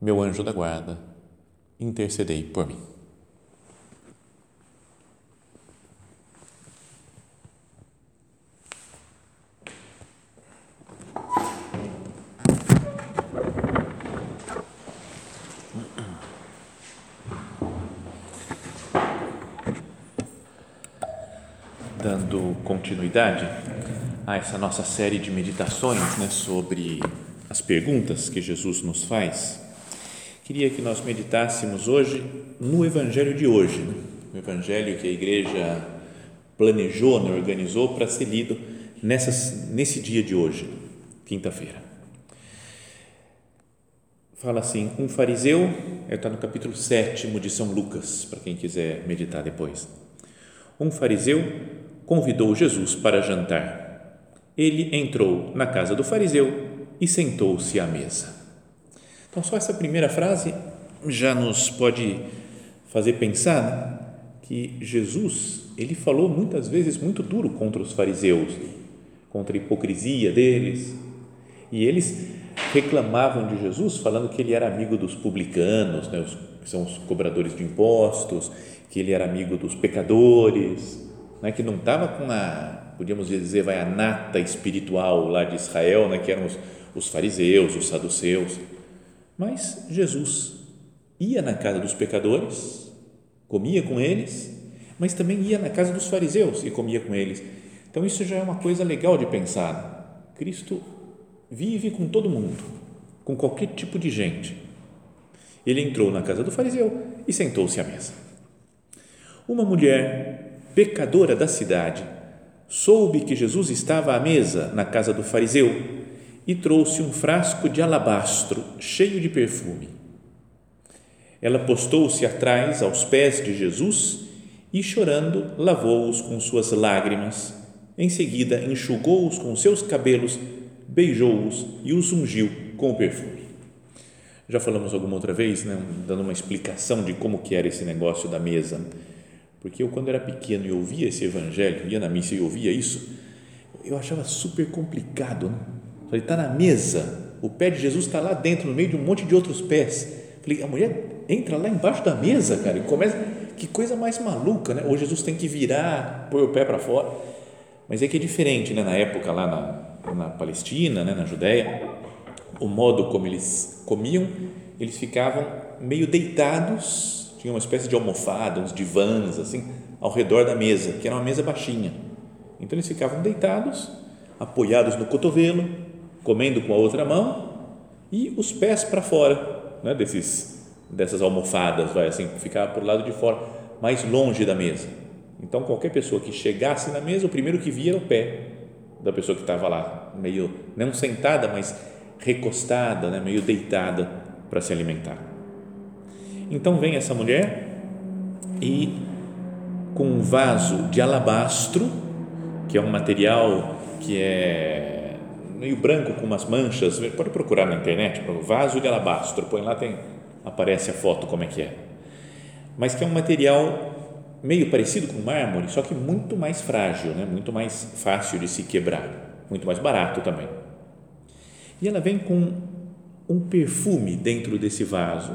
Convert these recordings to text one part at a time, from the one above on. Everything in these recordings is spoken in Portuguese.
meu anjo da guarda, intercedei por mim. Dando continuidade a essa nossa série de meditações né, sobre as perguntas que Jesus nos faz, queria que nós meditássemos hoje no Evangelho de hoje, né? o Evangelho que a igreja planejou, né, organizou para ser lido nessas, nesse dia de hoje, quinta-feira. Fala assim: um fariseu, está no capítulo 7 de São Lucas, para quem quiser meditar depois. Um fariseu convidou Jesus para jantar. Ele entrou na casa do fariseu e sentou-se à mesa. Então, só essa primeira frase já nos pode fazer pensar né, que Jesus, ele falou muitas vezes muito duro contra os fariseus, contra a hipocrisia deles, e eles reclamavam de Jesus, falando que ele era amigo dos publicanos, né, os, que são os cobradores de impostos, que ele era amigo dos pecadores, né, que não estava com a, podíamos dizer, vai a nata espiritual lá de Israel, né, que eram os os fariseus, os saduceus. Mas Jesus ia na casa dos pecadores, comia com eles, mas também ia na casa dos fariseus e comia com eles. Então isso já é uma coisa legal de pensar. Cristo vive com todo mundo, com qualquer tipo de gente. Ele entrou na casa do fariseu e sentou-se à mesa. Uma mulher pecadora da cidade soube que Jesus estava à mesa na casa do fariseu e trouxe um frasco de alabastro cheio de perfume. Ela postou-se atrás aos pés de Jesus e, chorando, lavou-os com suas lágrimas. Em seguida, enxugou-os com seus cabelos, beijou-os e os ungiu com o perfume. Já falamos alguma outra vez, né, dando uma explicação de como que era esse negócio da mesa. Porque eu, quando era pequeno e ouvia esse evangelho, ia na missa e ouvia isso, eu achava super complicado, né? Falei, está na mesa, o pé de Jesus está lá dentro, no meio de um monte de outros pés. Falei, a mulher entra lá embaixo da mesa, cara, e começa, que coisa mais maluca, né? Ou Jesus tem que virar, pôr o pé para fora. Mas é que é diferente, né? Na época lá na, na Palestina, né? na Judéia, o modo como eles comiam, eles ficavam meio deitados, tinha uma espécie de almofada, uns divãs, assim, ao redor da mesa, que era uma mesa baixinha. Então eles ficavam deitados, apoiados no cotovelo, comendo com a outra mão e os pés para fora, né, desses dessas almofadas, vai assim, ficar por lado de fora, mais longe da mesa. Então qualquer pessoa que chegasse na mesa, o primeiro que via era o pé da pessoa que estava lá, meio não sentada, mas recostada, né, meio deitada para se alimentar. Então vem essa mulher e com um vaso de alabastro, que é um material que é meio branco com umas manchas, pode procurar na internet, vaso de alabastro, põe lá, tem, aparece a foto como é que é. Mas que é um material meio parecido com mármore, só que muito mais frágil, né? muito mais fácil de se quebrar, muito mais barato também. E ela vem com um perfume dentro desse vaso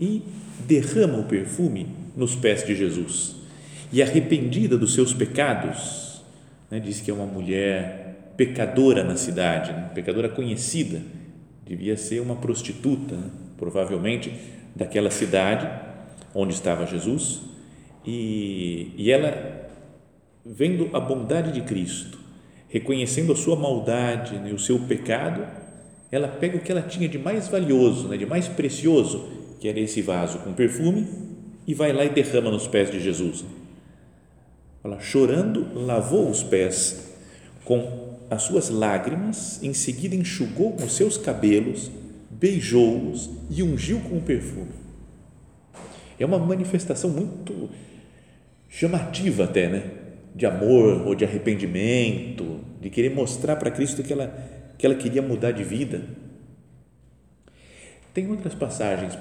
e derrama o perfume nos pés de Jesus. E arrependida dos seus pecados, né? diz que é uma mulher pecadora na cidade, né? pecadora conhecida, devia ser uma prostituta, né? provavelmente daquela cidade onde estava Jesus, e, e ela, vendo a bondade de Cristo, reconhecendo a sua maldade né? o seu pecado, ela pega o que ela tinha de mais valioso, né? de mais precioso, que era esse vaso com perfume, e vai lá e derrama nos pés de Jesus. Ela, chorando, lavou os pés com as suas lágrimas, em seguida enxugou com seus cabelos, beijou-os e ungiu com o perfume. É uma manifestação muito chamativa até, né? De amor ou de arrependimento, de querer mostrar para Cristo que ela, que ela queria mudar de vida. Tem outras passagens,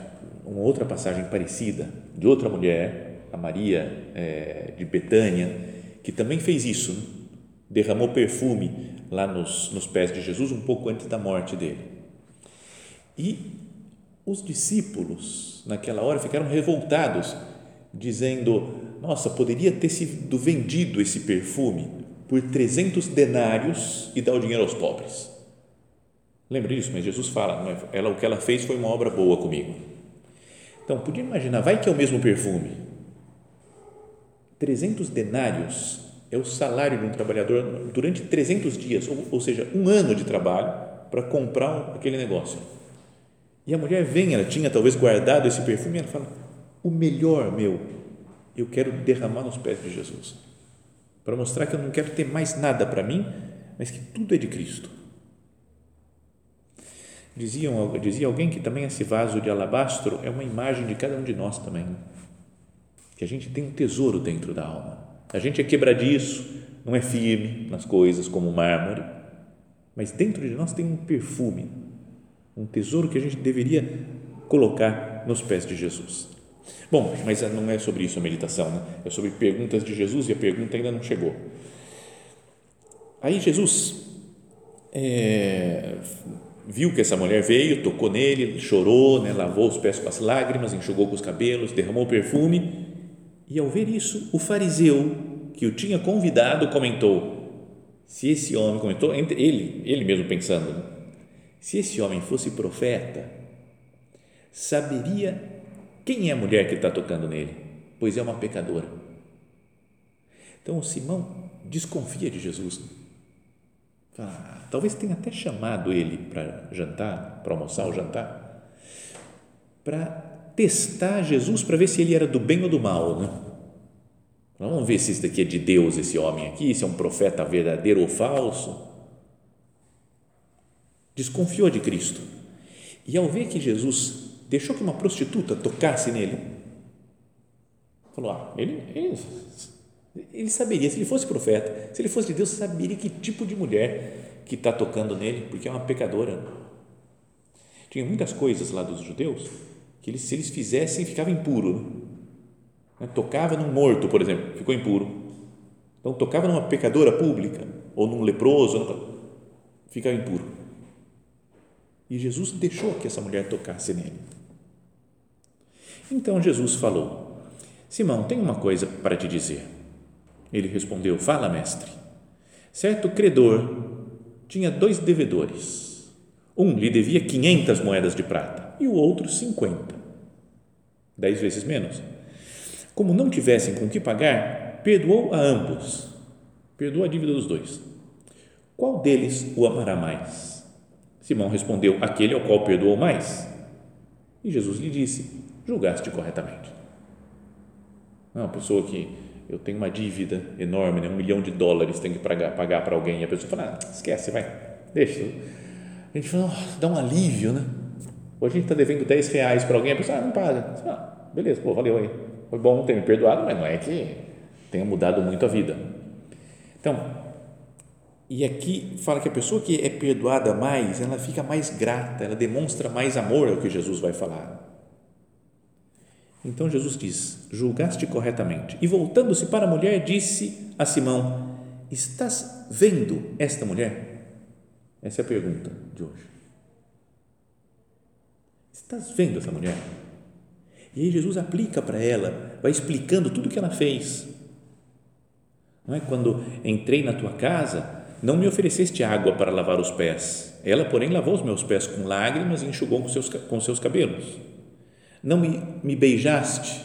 uma outra passagem parecida de outra mulher, a Maria é, de Betânia, que também fez isso, né? derramou perfume lá nos, nos pés de Jesus um pouco antes da morte dele. E os discípulos, naquela hora, ficaram revoltados, dizendo: Nossa, poderia ter sido vendido esse perfume por 300 denários e dar o dinheiro aos pobres. Lembra disso? Mas Jesus fala: ela, o que ela fez foi uma obra boa comigo. Então, podia imaginar, vai que é o mesmo perfume. 300 denários é o salário de um trabalhador durante 300 dias, ou, ou seja, um ano de trabalho para comprar aquele negócio. E a mulher vem, ela tinha talvez guardado esse perfume, e ela fala: O melhor meu, eu quero derramar nos pés de Jesus, para mostrar que eu não quero ter mais nada para mim, mas que tudo é de Cristo. Diziam, dizia alguém que também esse vaso de alabastro é uma imagem de cada um de nós também, que a gente tem um tesouro dentro da alma a gente é quebradiço, não é firme nas coisas como mármore, mas dentro de nós tem um perfume, um tesouro que a gente deveria colocar nos pés de Jesus. Bom, mas não é sobre isso a meditação, né? é sobre perguntas de Jesus e a pergunta ainda não chegou. Aí Jesus é, viu que essa mulher veio, tocou nele, chorou, né, lavou os pés com as lágrimas, enxugou com os cabelos, derramou perfume e ao ver isso, o fariseu que o tinha convidado comentou: se esse homem comentou ele, ele mesmo pensando, né? se esse homem fosse profeta, saberia quem é a mulher que está tocando nele, pois é uma pecadora. Então o Simão desconfia de Jesus. Ah, talvez tenha até chamado ele para jantar, para almoçar ou jantar, para testar Jesus para ver se ele era do bem ou do mal. Né? Vamos ver se isso daqui é de Deus, esse homem aqui, se é um profeta verdadeiro ou falso. Desconfiou de Cristo. E ao ver que Jesus deixou que uma prostituta tocasse nele, falou: Ah, ele, ele, ele saberia, se ele fosse profeta, se ele fosse de Deus, saberia que tipo de mulher que está tocando nele, porque é uma pecadora. Tinha muitas coisas lá dos judeus que eles, se eles fizessem, ficava impuro. Né? Tocava num morto, por exemplo, ficou impuro. Então, tocava numa pecadora pública ou num leproso, ficava impuro. E Jesus deixou que essa mulher tocasse nele. Então Jesus falou: Simão, tem uma coisa para te dizer. Ele respondeu: Fala, mestre. Certo credor tinha dois devedores. Um lhe devia 500 moedas de prata e o outro 50. Dez vezes menos. Como não tivessem com que pagar, perdoou a ambos. Perdoou a dívida dos dois. Qual deles o amará mais? Simão respondeu: Aquele ao qual perdoou mais. E Jesus lhe disse: Julgaste corretamente. Não, uma pessoa que eu tenho uma dívida enorme, né? um milhão de dólares, tem que pagar, pagar para alguém, e a pessoa fala: ah, esquece, vai, deixa. A gente fala, oh, dá um alívio, né? Ou a gente está devendo 10 reais para alguém, a pessoa ah, não paga. Ah, beleza, pô, valeu aí. Foi bom ter me perdoado, mas não é que tenha mudado muito a vida. Então, e aqui fala que a pessoa que é perdoada mais, ela fica mais grata, ela demonstra mais amor, é o que Jesus vai falar. Então Jesus diz: julgaste corretamente. E voltando-se para a mulher, disse a Simão: Estás vendo esta mulher? Essa é a pergunta de hoje. Estás vendo essa mulher? E aí Jesus aplica para ela, vai explicando tudo o que ela fez. Não é? Quando entrei na tua casa, não me ofereceste água para lavar os pés. Ela, porém, lavou os meus pés com lágrimas e enxugou com seus, com seus cabelos. Não me, me beijaste.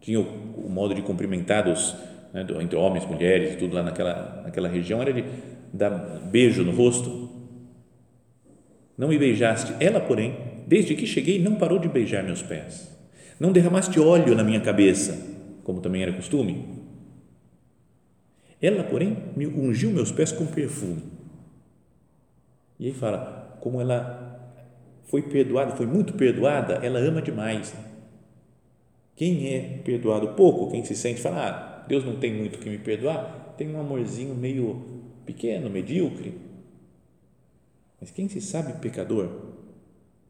Tinha o, o modo de cumprimentar dos, né, entre homens, mulheres, tudo lá naquela, naquela região, era de dar beijo no rosto. Não me beijaste. Ela, porém, Desde que cheguei, não parou de beijar meus pés. Não derramaste óleo na minha cabeça, como também era costume. Ela, porém, me ungiu meus pés com perfume. E aí fala, como ela foi perdoada, foi muito perdoada, ela ama demais. Quem é perdoado pouco, quem se sente fala, ah, Deus não tem muito que me perdoar, tem um amorzinho meio pequeno, medíocre. Mas quem se sabe pecador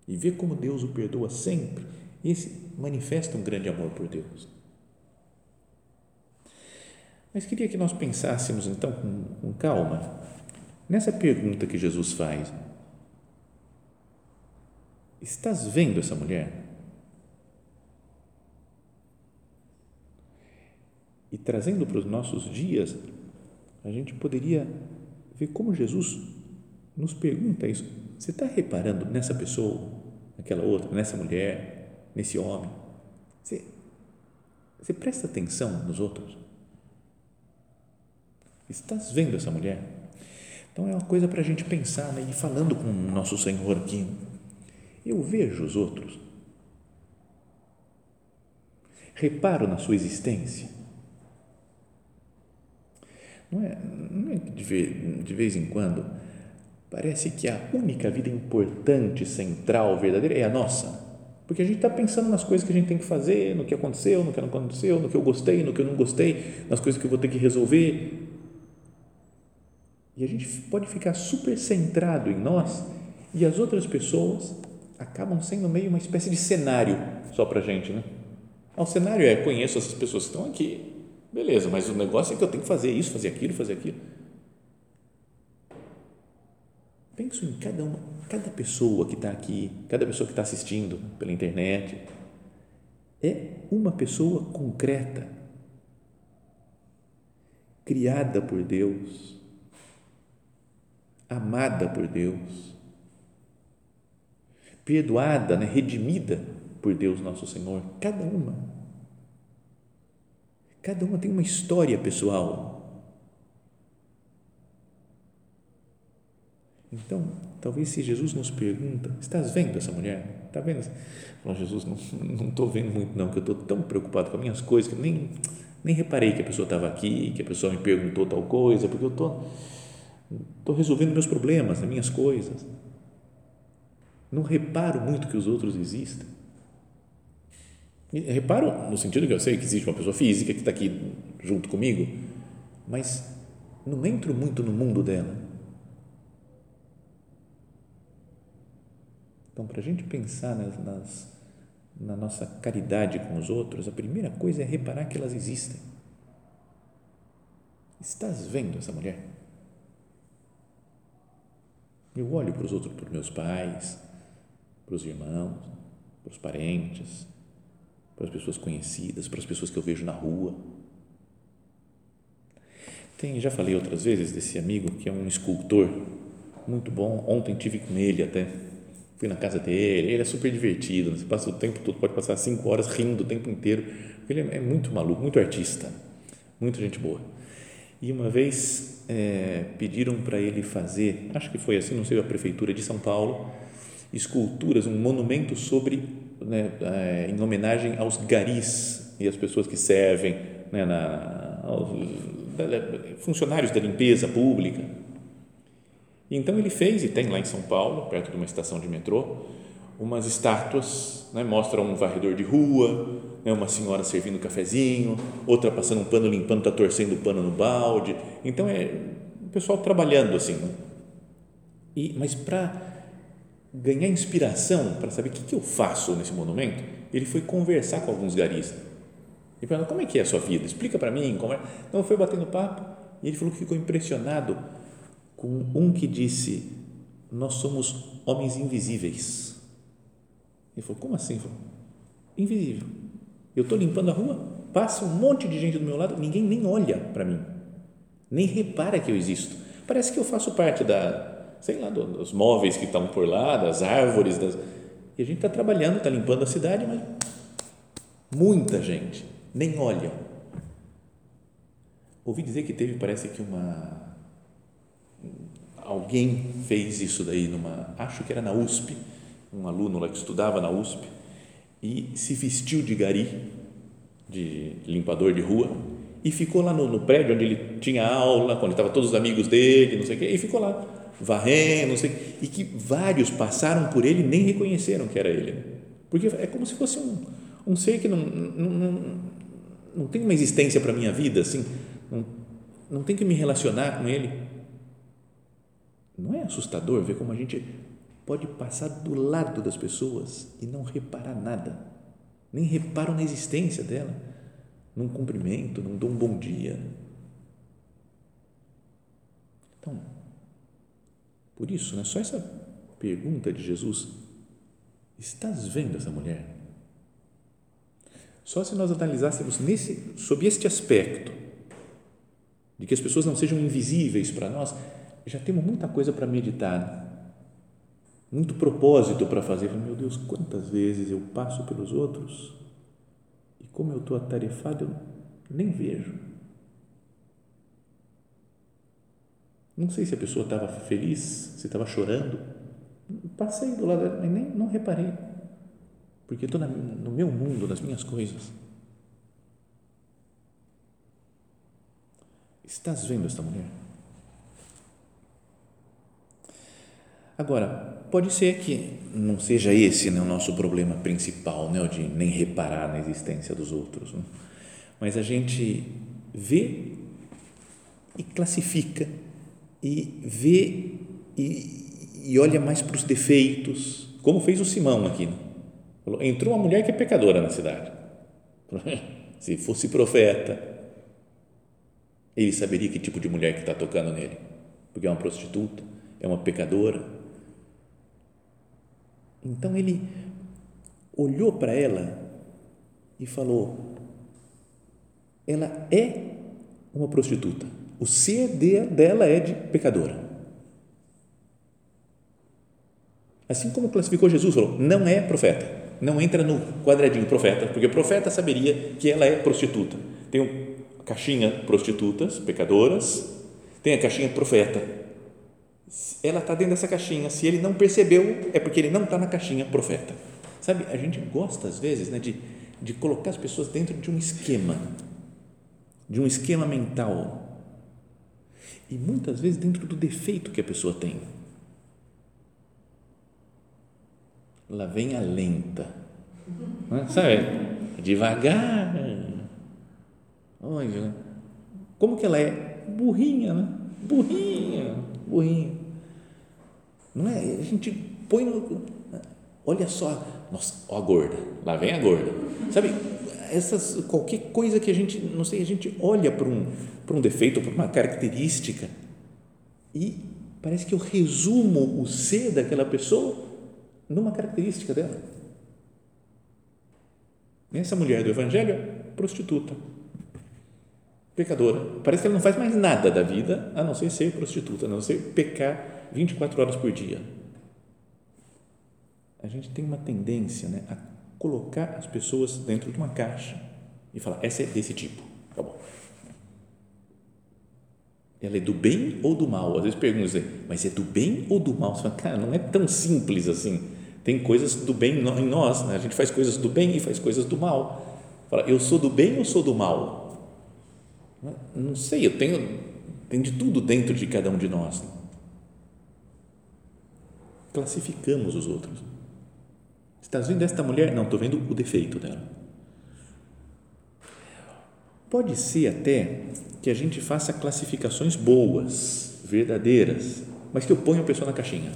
e vê como Deus o perdoa sempre, esse manifesta um grande amor por Deus. Mas queria que nós pensássemos então com, com calma nessa pergunta que Jesus faz. Estás vendo essa mulher? E trazendo para os nossos dias, a gente poderia ver como Jesus nos pergunta isso. Você está reparando nessa pessoa, naquela outra, nessa mulher, nesse homem? Você, você presta atenção nos outros? Estás vendo essa mulher? Então é uma coisa para a gente pensar né? e falando com o nosso Senhor aqui. Eu vejo os outros. Reparo na sua existência. Não é, não é de, vez, de vez em quando parece que a única vida importante, central, verdadeira é a nossa. Porque a gente está pensando nas coisas que a gente tem que fazer, no que aconteceu, no que não aconteceu, no que eu gostei, no que eu não gostei, nas coisas que eu vou ter que resolver. E a gente pode ficar super centrado em nós e as outras pessoas acabam sendo meio uma espécie de cenário só para gente, né? Ah, o cenário é, conheço essas pessoas que estão aqui, beleza, mas o negócio é que eu tenho que fazer isso, fazer aquilo, fazer aquilo. Penso em cada uma, cada pessoa que está aqui, cada pessoa que está assistindo pela internet, é uma pessoa concreta, criada por Deus, amada por Deus, perdoada, né, redimida por Deus nosso Senhor, cada uma. Cada uma tem uma história pessoal. Então, talvez se Jesus nos pergunta, estás vendo essa mulher? Está vendo? Fala, Jesus, não estou vendo muito não, que eu estou tão preocupado com as minhas coisas que nem, nem reparei que a pessoa estava aqui, que a pessoa me perguntou tal coisa, porque eu estou estou resolvendo meus problemas, as minhas coisas não reparo muito que os outros existem. reparo no sentido que eu sei que existe uma pessoa física que está aqui junto comigo, mas não entro muito no mundo dela. Então, para a gente pensar nas, nas, na nossa caridade com os outros, a primeira coisa é reparar que elas existem. Estás vendo essa mulher? Eu olho para os outros, para os meus pais, para os irmãos, para os parentes, para as pessoas conhecidas, para as pessoas que eu vejo na rua. Tem, já falei outras vezes desse amigo que é um escultor muito bom. Ontem tive com ele até. Fui na casa dele, ele é super divertido, você passa o tempo todo, pode passar cinco horas rindo o tempo inteiro. Ele é muito maluco, muito artista, muita gente boa. E uma vez é, pediram para ele fazer, acho que foi assim, não sei, a prefeitura de São Paulo, esculturas, um monumento sobre, né, é, em homenagem aos garis e as pessoas que servem, né, na, aos, funcionários da limpeza pública. Então ele fez e tem lá em São Paulo, perto de uma estação de metrô, umas estátuas, né, mostra um varredor de rua, né, uma senhora servindo cafezinho, outra passando um pano limpando, está torcendo o pano no balde. Então é o pessoal trabalhando assim. Né? E, mas para ganhar inspiração para saber o que, que eu faço nesse monumento, ele foi conversar com alguns garis. E perguntou, como é que é a sua vida? Explica para mim. Como é? Então, foi batendo papo e ele falou que ficou impressionado com um que disse, nós somos homens invisíveis. Ele falou, como assim? Falou, invisível. Eu estou limpando a rua, passa um monte de gente do meu lado, ninguém nem olha para mim, nem repara que eu existo. Parece que eu faço parte da, sei lá, dos móveis que estão por lá, das árvores, das, e a gente está trabalhando, está limpando a cidade, mas muita gente nem olha. Ouvi dizer que teve, parece que uma alguém fez isso daí numa, acho que era na USP, um aluno lá que estudava na USP e se vestiu de gari, de limpador de rua e ficou lá no, no prédio onde ele tinha aula, quando estavam todos os amigos dele, não sei o quê, e ficou lá varrendo, não sei, e que vários passaram por ele e nem reconheceram que era ele. Porque é como se fosse um, um ser que não, não, não, não tem uma existência para a minha vida, assim, não, não tem que me relacionar com ele. Não é assustador ver como a gente pode passar do lado das pessoas e não reparar nada, nem reparam na existência dela, num cumprimento, num dou um bom dia. Então, por isso, né, só essa pergunta de Jesus: estás vendo essa mulher? Só se nós analisássemos nesse, sob este aspecto, de que as pessoas não sejam invisíveis para nós, já temos muita coisa para meditar muito propósito para fazer. Meu Deus, quantas vezes eu passo pelos outros e como eu estou atarefado, eu nem vejo. Não sei se a pessoa estava feliz, se estava chorando. Passei do lado, mas nem não reparei, porque estou no meu mundo, nas minhas coisas. Estás vendo esta mulher? Agora, pode ser que não seja esse né, o nosso problema principal, né, de nem reparar na existência dos outros. Né? Mas a gente vê e classifica e vê e, e olha mais para os defeitos, como fez o Simão aqui. Né? Falou, entrou uma mulher que é pecadora na cidade. Se fosse profeta, ele saberia que tipo de mulher que está tocando nele, porque é uma prostituta, é uma pecadora então ele olhou para ela e falou: ela é uma prostituta. O ser dela é de pecadora. Assim como classificou Jesus, falou: não é profeta. Não entra no quadradinho profeta, porque o profeta saberia que ela é prostituta. Tem a caixinha prostitutas, pecadoras, tem a caixinha profeta, ela está dentro dessa caixinha. Se ele não percebeu, é porque ele não está na caixinha profeta. Sabe, a gente gosta às vezes né, de, de colocar as pessoas dentro de um esquema, de um esquema mental. E muitas vezes dentro do defeito que a pessoa tem. Lá vem a lenta, né? sabe? Devagar. Olha, como que ela é? Burrinha, né? Burrinha, burrinha. Não é? A gente põe no. Olha só, nossa, ó a gorda, lá vem a gorda. Sabe, essas, qualquer coisa que a gente, não sei, a gente olha para um, para um defeito, para uma característica e parece que eu resumo o ser daquela pessoa numa característica dela. Essa mulher do Evangelho prostituta, pecadora. Parece que ela não faz mais nada da vida a não ser ser prostituta, a não ser pecar 24 horas por dia. A gente tem uma tendência né, a colocar as pessoas dentro de uma caixa e falar: essa é desse tipo. Tá bom. Ela é do bem ou do mal? Às vezes perguntam, mas é do bem ou do mal? Você fala, cara, não é tão simples assim. Tem coisas do bem em nós, né? a gente faz coisas do bem e faz coisas do mal. Fala, eu sou do bem ou sou do mal? Não sei, eu tenho, tem de tudo dentro de cada um de nós classificamos os outros. Estás vendo esta mulher? Não, estou vendo o defeito dela. Pode ser até que a gente faça classificações boas, verdadeiras, mas que eu ponho a pessoa na caixinha.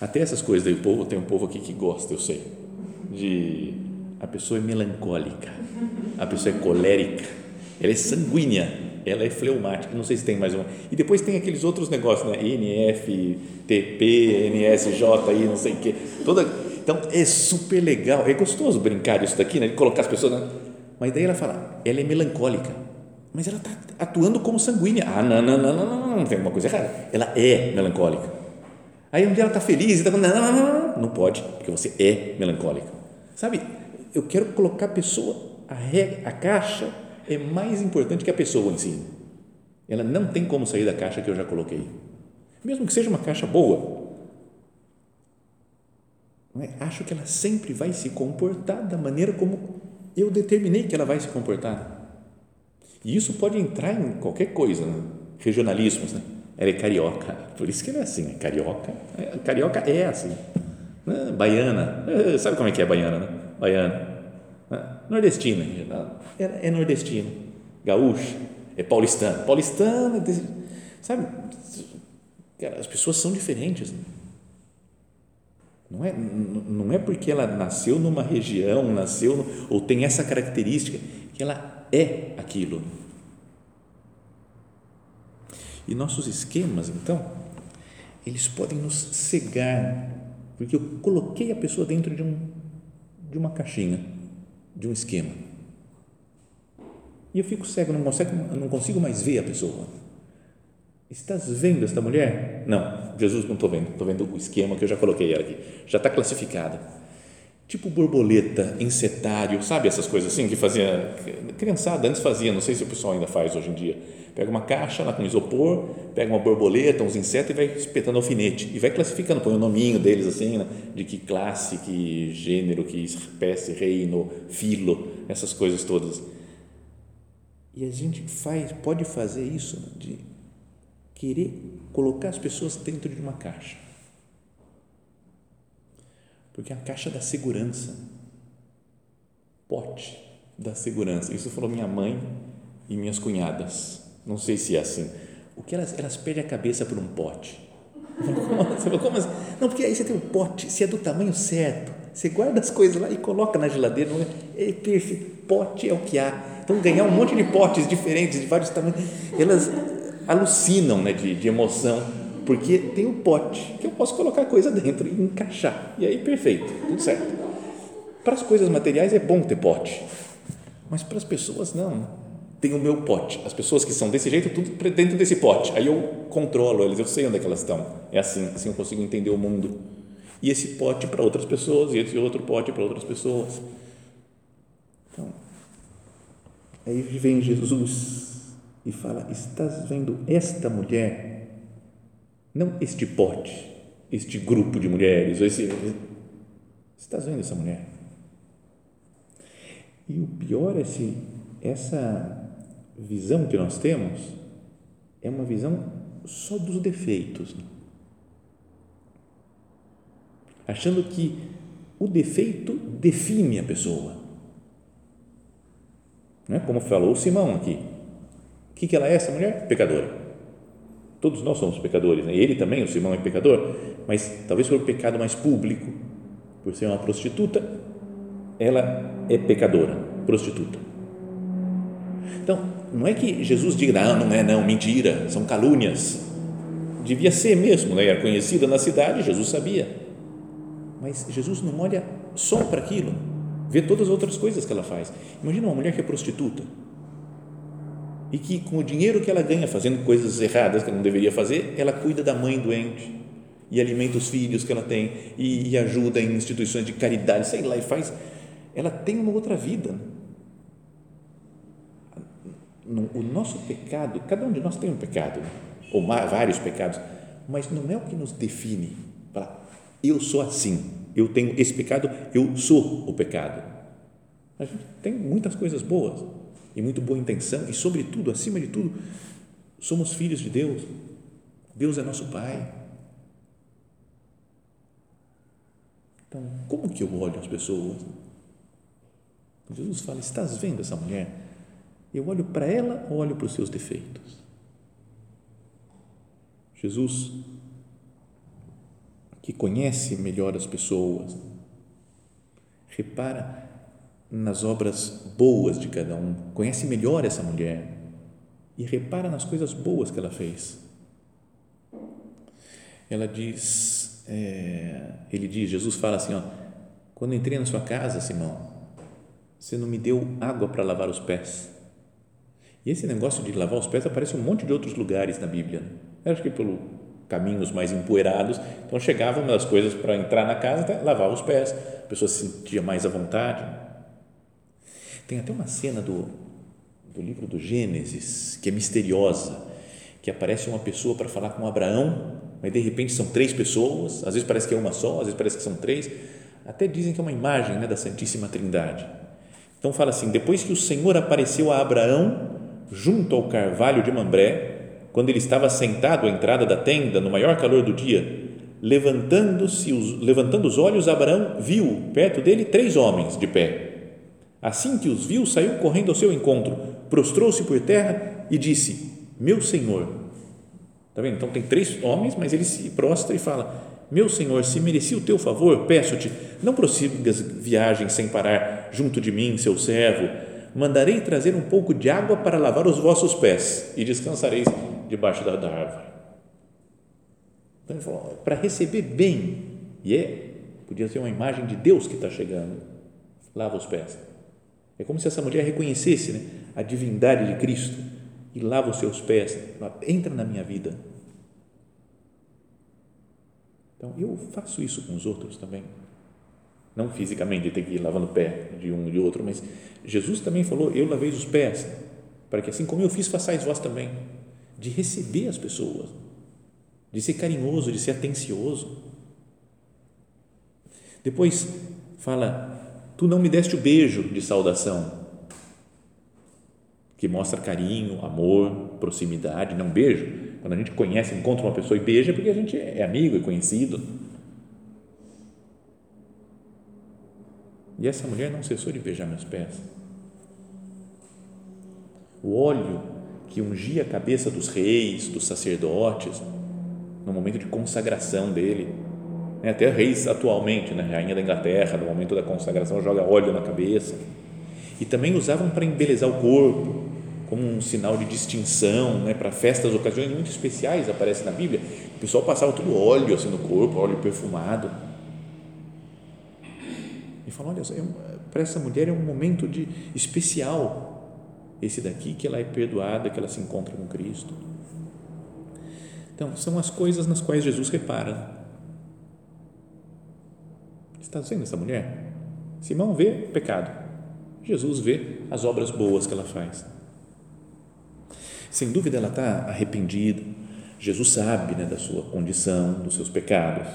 Até essas coisas daí, o povo, tem um povo aqui que gosta, eu sei, de a pessoa é melancólica, a pessoa é colérica, ela é sanguínea, ela é fleumática, não sei se tem mais uma. E depois tem aqueles outros negócios, né? NF, TP, NSJ, aí, não sei o quê. Toda, então, é super legal, é gostoso brincar isso daqui, né? De colocar as pessoas. Né? Mas daí ela fala, ela é melancólica, mas ela está atuando como sanguínea. Ah, não, não, não, não, não, não, tem alguma coisa errada. Ela é melancólica. Aí um dia ela está feliz e está falando, não, não, não, não, não pode, porque você é melancólica. Sabe, eu quero colocar a pessoa, a, regra, a caixa é mais importante que a pessoa em si. Ela não tem como sair da caixa que eu já coloquei. Mesmo que seja uma caixa boa. É? Acho que ela sempre vai se comportar da maneira como eu determinei que ela vai se comportar. E isso pode entrar em qualquer coisa, né? regionalismos. Né? Ela é carioca, por isso que não é assim. É carioca, é, carioca é assim. Né? Baiana, sabe como é que é baiana, né? Baiana. Nordestina, é, é nordestino. Gaúcho, é paulistano. Paulistano, sabe? As pessoas são diferentes. Né? Não é, não é porque ela nasceu numa região, nasceu ou tem essa característica que ela é aquilo. E nossos esquemas, então, eles podem nos cegar, porque eu coloquei a pessoa dentro de, um, de uma caixinha, de um esquema. E eu fico cego, não consigo, não consigo mais ver a pessoa. Estás vendo esta mulher? Não, Jesus não estou vendo, estou vendo o esquema que eu já coloquei ela aqui, já está classificada. Tipo borboleta, encetário, sabe essas coisas assim que fazia, criançada antes fazia, não sei se o pessoal ainda faz hoje em dia. Pega uma caixa lá com isopor, pega uma borboleta, uns insetos e vai espetando alfinete e vai classificando, põe o nominho deles assim, né, de que classe, que gênero, que espécie, reino, filo, essas coisas todas. E a gente faz, pode fazer isso de querer colocar as pessoas dentro de uma caixa. Porque a caixa da segurança, pote da segurança. Isso falou minha mãe e minhas cunhadas. Não sei se é assim. O que elas, elas perdem a cabeça por um pote. Como, como assim? Não, porque aí você tem um pote, se é do tamanho certo, você guarda as coisas lá e coloca na geladeira. Não é, é perfeito. Pote é o que há. Então, ganhar um monte de potes diferentes, de vários tamanhos, elas alucinam né, de, de emoção, porque tem o pote que eu posso colocar coisa dentro e encaixar. E aí, perfeito, tudo certo. Para as coisas materiais é bom ter pote, mas para as pessoas não. Tem o meu pote. As pessoas que são desse jeito, tudo dentro desse pote. Aí eu controlo elas, eu sei onde é que elas estão. É assim, assim eu consigo entender o mundo. E esse pote para outras pessoas, e esse outro pote para outras pessoas. Então, aí vem Jesus e fala: Estás vendo esta mulher? Não este pote, este grupo de mulheres, ou esse. Estás vendo essa mulher? E o pior é se essa visão que nós temos é uma visão só dos defeitos. Achando que o defeito define a pessoa. Não é? Como falou Simão aqui o que ela é, essa mulher? Pecadora. Todos nós somos pecadores, né? ele também, o Simão, é pecador, mas talvez por pecado mais público, por ser uma prostituta, ela é pecadora, prostituta. Então, não é que Jesus diga, não, não é, não, mentira, são calúnias. Devia ser mesmo, né? era conhecida na cidade, Jesus sabia. Mas Jesus não olha só para aquilo, vê todas as outras coisas que ela faz. Imagina uma mulher que é prostituta e que com o dinheiro que ela ganha fazendo coisas erradas que ela não deveria fazer, ela cuida da mãe doente e alimenta os filhos que ela tem e, e ajuda em instituições de caridade, sei lá, e faz. Ela tem uma outra vida. O nosso pecado, cada um de nós tem um pecado, ou vários pecados, mas não é o que nos define. Eu sou assim, eu tenho esse pecado, eu sou o pecado. A gente tem muitas coisas boas e muito boa intenção, e sobretudo, acima de tudo, somos filhos de Deus. Deus é nosso Pai. Então, como que eu olho as pessoas? Jesus fala: Estás vendo essa mulher? Eu olho para ela ou olho para os seus defeitos? Jesus, que conhece melhor as pessoas, repara nas obras boas de cada um, conhece melhor essa mulher e repara nas coisas boas que ela fez. Ela diz, é, ele diz, Jesus fala assim, ó, quando entrei na sua casa, Simão, você não me deu água para lavar os pés. E esse negócio de lavar os pés aparece em um monte de outros lugares na Bíblia. Eu acho que pelo caminhos mais empoeirados, então chegava uma das coisas para entrar na casa, lavar os pés, a pessoa se sentia mais à vontade tem até uma cena do, do livro do Gênesis que é misteriosa, que aparece uma pessoa para falar com Abraão, mas de repente são três pessoas, às vezes parece que é uma só, às vezes parece que são três, até dizem que é uma imagem né, da Santíssima Trindade. Então fala assim: depois que o Senhor apareceu a Abraão junto ao carvalho de Mambré, quando ele estava sentado à entrada da tenda, no maior calor do dia, levantando-se, levantando os olhos, Abraão viu perto dele três homens de pé. Assim que os viu, saiu correndo ao seu encontro, prostrou-se por terra e disse: Meu senhor. Está vendo? Então tem três homens, mas ele se prostra e fala: Meu senhor, se mereci o teu favor, peço-te, não prossigas viagem sem parar junto de mim, seu servo. Mandarei trazer um pouco de água para lavar os vossos pés e descansareis debaixo da, árvore. Então ele falou: para receber bem, e é, podia ser uma imagem de Deus que está chegando, lava os pés. É como se essa mulher reconhecesse né, a divindade de Cristo e lava os seus pés, entra na minha vida. Então eu faço isso com os outros também. Não fisicamente ter que ir lavando o pé de um e de outro, mas Jesus também falou: Eu lavei os pés, para que assim como eu fiz, façais vós também de receber as pessoas, de ser carinhoso, de ser atencioso. Depois fala: Tu não me deste o beijo de saudação, que mostra carinho, amor, proximidade. Não beijo. Quando a gente conhece, encontra uma pessoa e beija, é porque a gente é amigo e conhecido. E essa mulher não cessou de beijar meus pés. O óleo que ungia a cabeça dos reis, dos sacerdotes, no momento de consagração dele. Né, até reis atualmente, né? rainha da Inglaterra, no momento da consagração, joga óleo na cabeça. E também usavam para embelezar o corpo, como um sinal de distinção, né? para festas, ocasiões muito especiais, aparece na Bíblia. O pessoal passava tudo óleo assim no corpo, óleo perfumado. E falou: olha, é para essa mulher é um momento de especial esse daqui que ela é perdoada, que ela se encontra com Cristo. Então, são as coisas nas quais Jesus repara. Está vendo essa mulher? Simão vê pecado. Jesus vê as obras boas que ela faz. Sem dúvida, ela está arrependida. Jesus sabe né, da sua condição, dos seus pecados.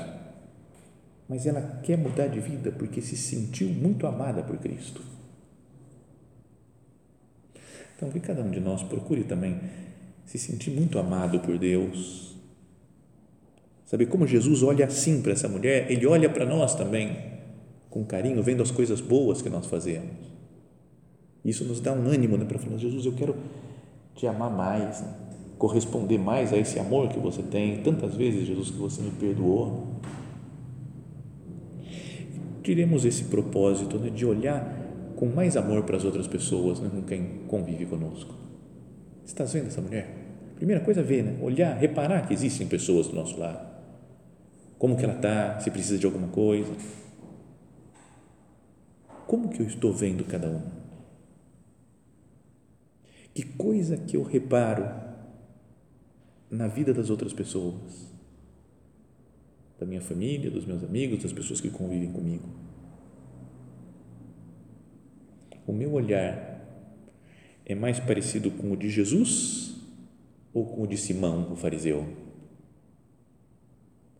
Mas ela quer mudar de vida porque se sentiu muito amada por Cristo então, que cada um de nós procure também se sentir muito amado por Deus. Sabe como Jesus olha assim para essa mulher? Ele olha para nós também com carinho, vendo as coisas boas que nós fazemos. Isso nos dá um ânimo né, para falar: Jesus, eu quero te amar mais, né? corresponder mais a esse amor que você tem. Tantas vezes, Jesus, que você me perdoou. Tiremos esse propósito né, de olhar com mais amor para as outras pessoas, né, com quem convive conosco. Está vendo essa mulher? Primeira coisa é ver, né? olhar, reparar que existem pessoas do nosso lado. Como que ela está, se precisa de alguma coisa. Como que eu estou vendo cada um? Que coisa que eu reparo na vida das outras pessoas? Da minha família, dos meus amigos, das pessoas que convivem comigo o meu olhar é mais parecido com o de Jesus ou com o de Simão, o fariseu?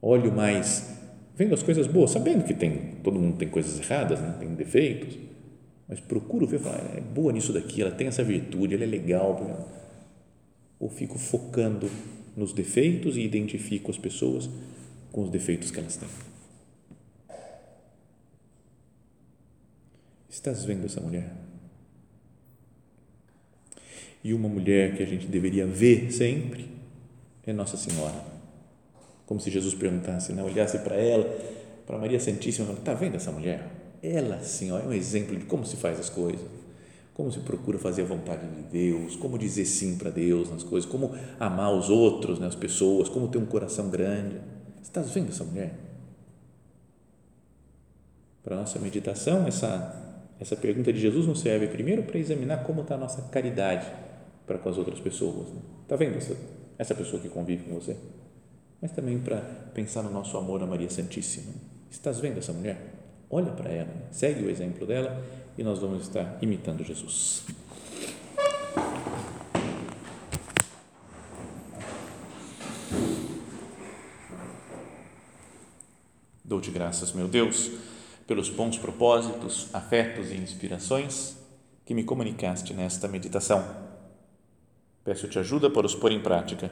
Olho mais vendo as coisas boas, sabendo que tem todo mundo tem coisas erradas, né? tem defeitos, mas procuro ver, falar, é boa nisso daqui, ela tem essa virtude, ela é legal, ou fico focando nos defeitos e identifico as pessoas com os defeitos que elas têm. Estás vendo essa mulher? E uma mulher que a gente deveria ver sempre é Nossa Senhora. Como se Jesus perguntasse, né? olhasse para ela, para Maria Santíssima, está vendo essa mulher? Ela, Senhora, é um exemplo de como se faz as coisas, como se procura fazer a vontade de Deus, como dizer sim para Deus nas coisas, como amar os outros, né, as pessoas, como ter um coração grande. Estás vendo essa mulher? Para a nossa meditação, essa essa pergunta de Jesus nos serve primeiro para examinar como está a nossa caridade para com as outras pessoas. Está né? vendo essa, essa pessoa que convive com você? Mas também para pensar no nosso amor a Maria Santíssima. Estás vendo essa mulher? Olha para ela, segue o exemplo dela e nós vamos estar imitando Jesus. Dou-te graças, meu Deus pelos bons propósitos, afetos e inspirações que me comunicaste nesta meditação Peço-te ajuda para os pôr em prática.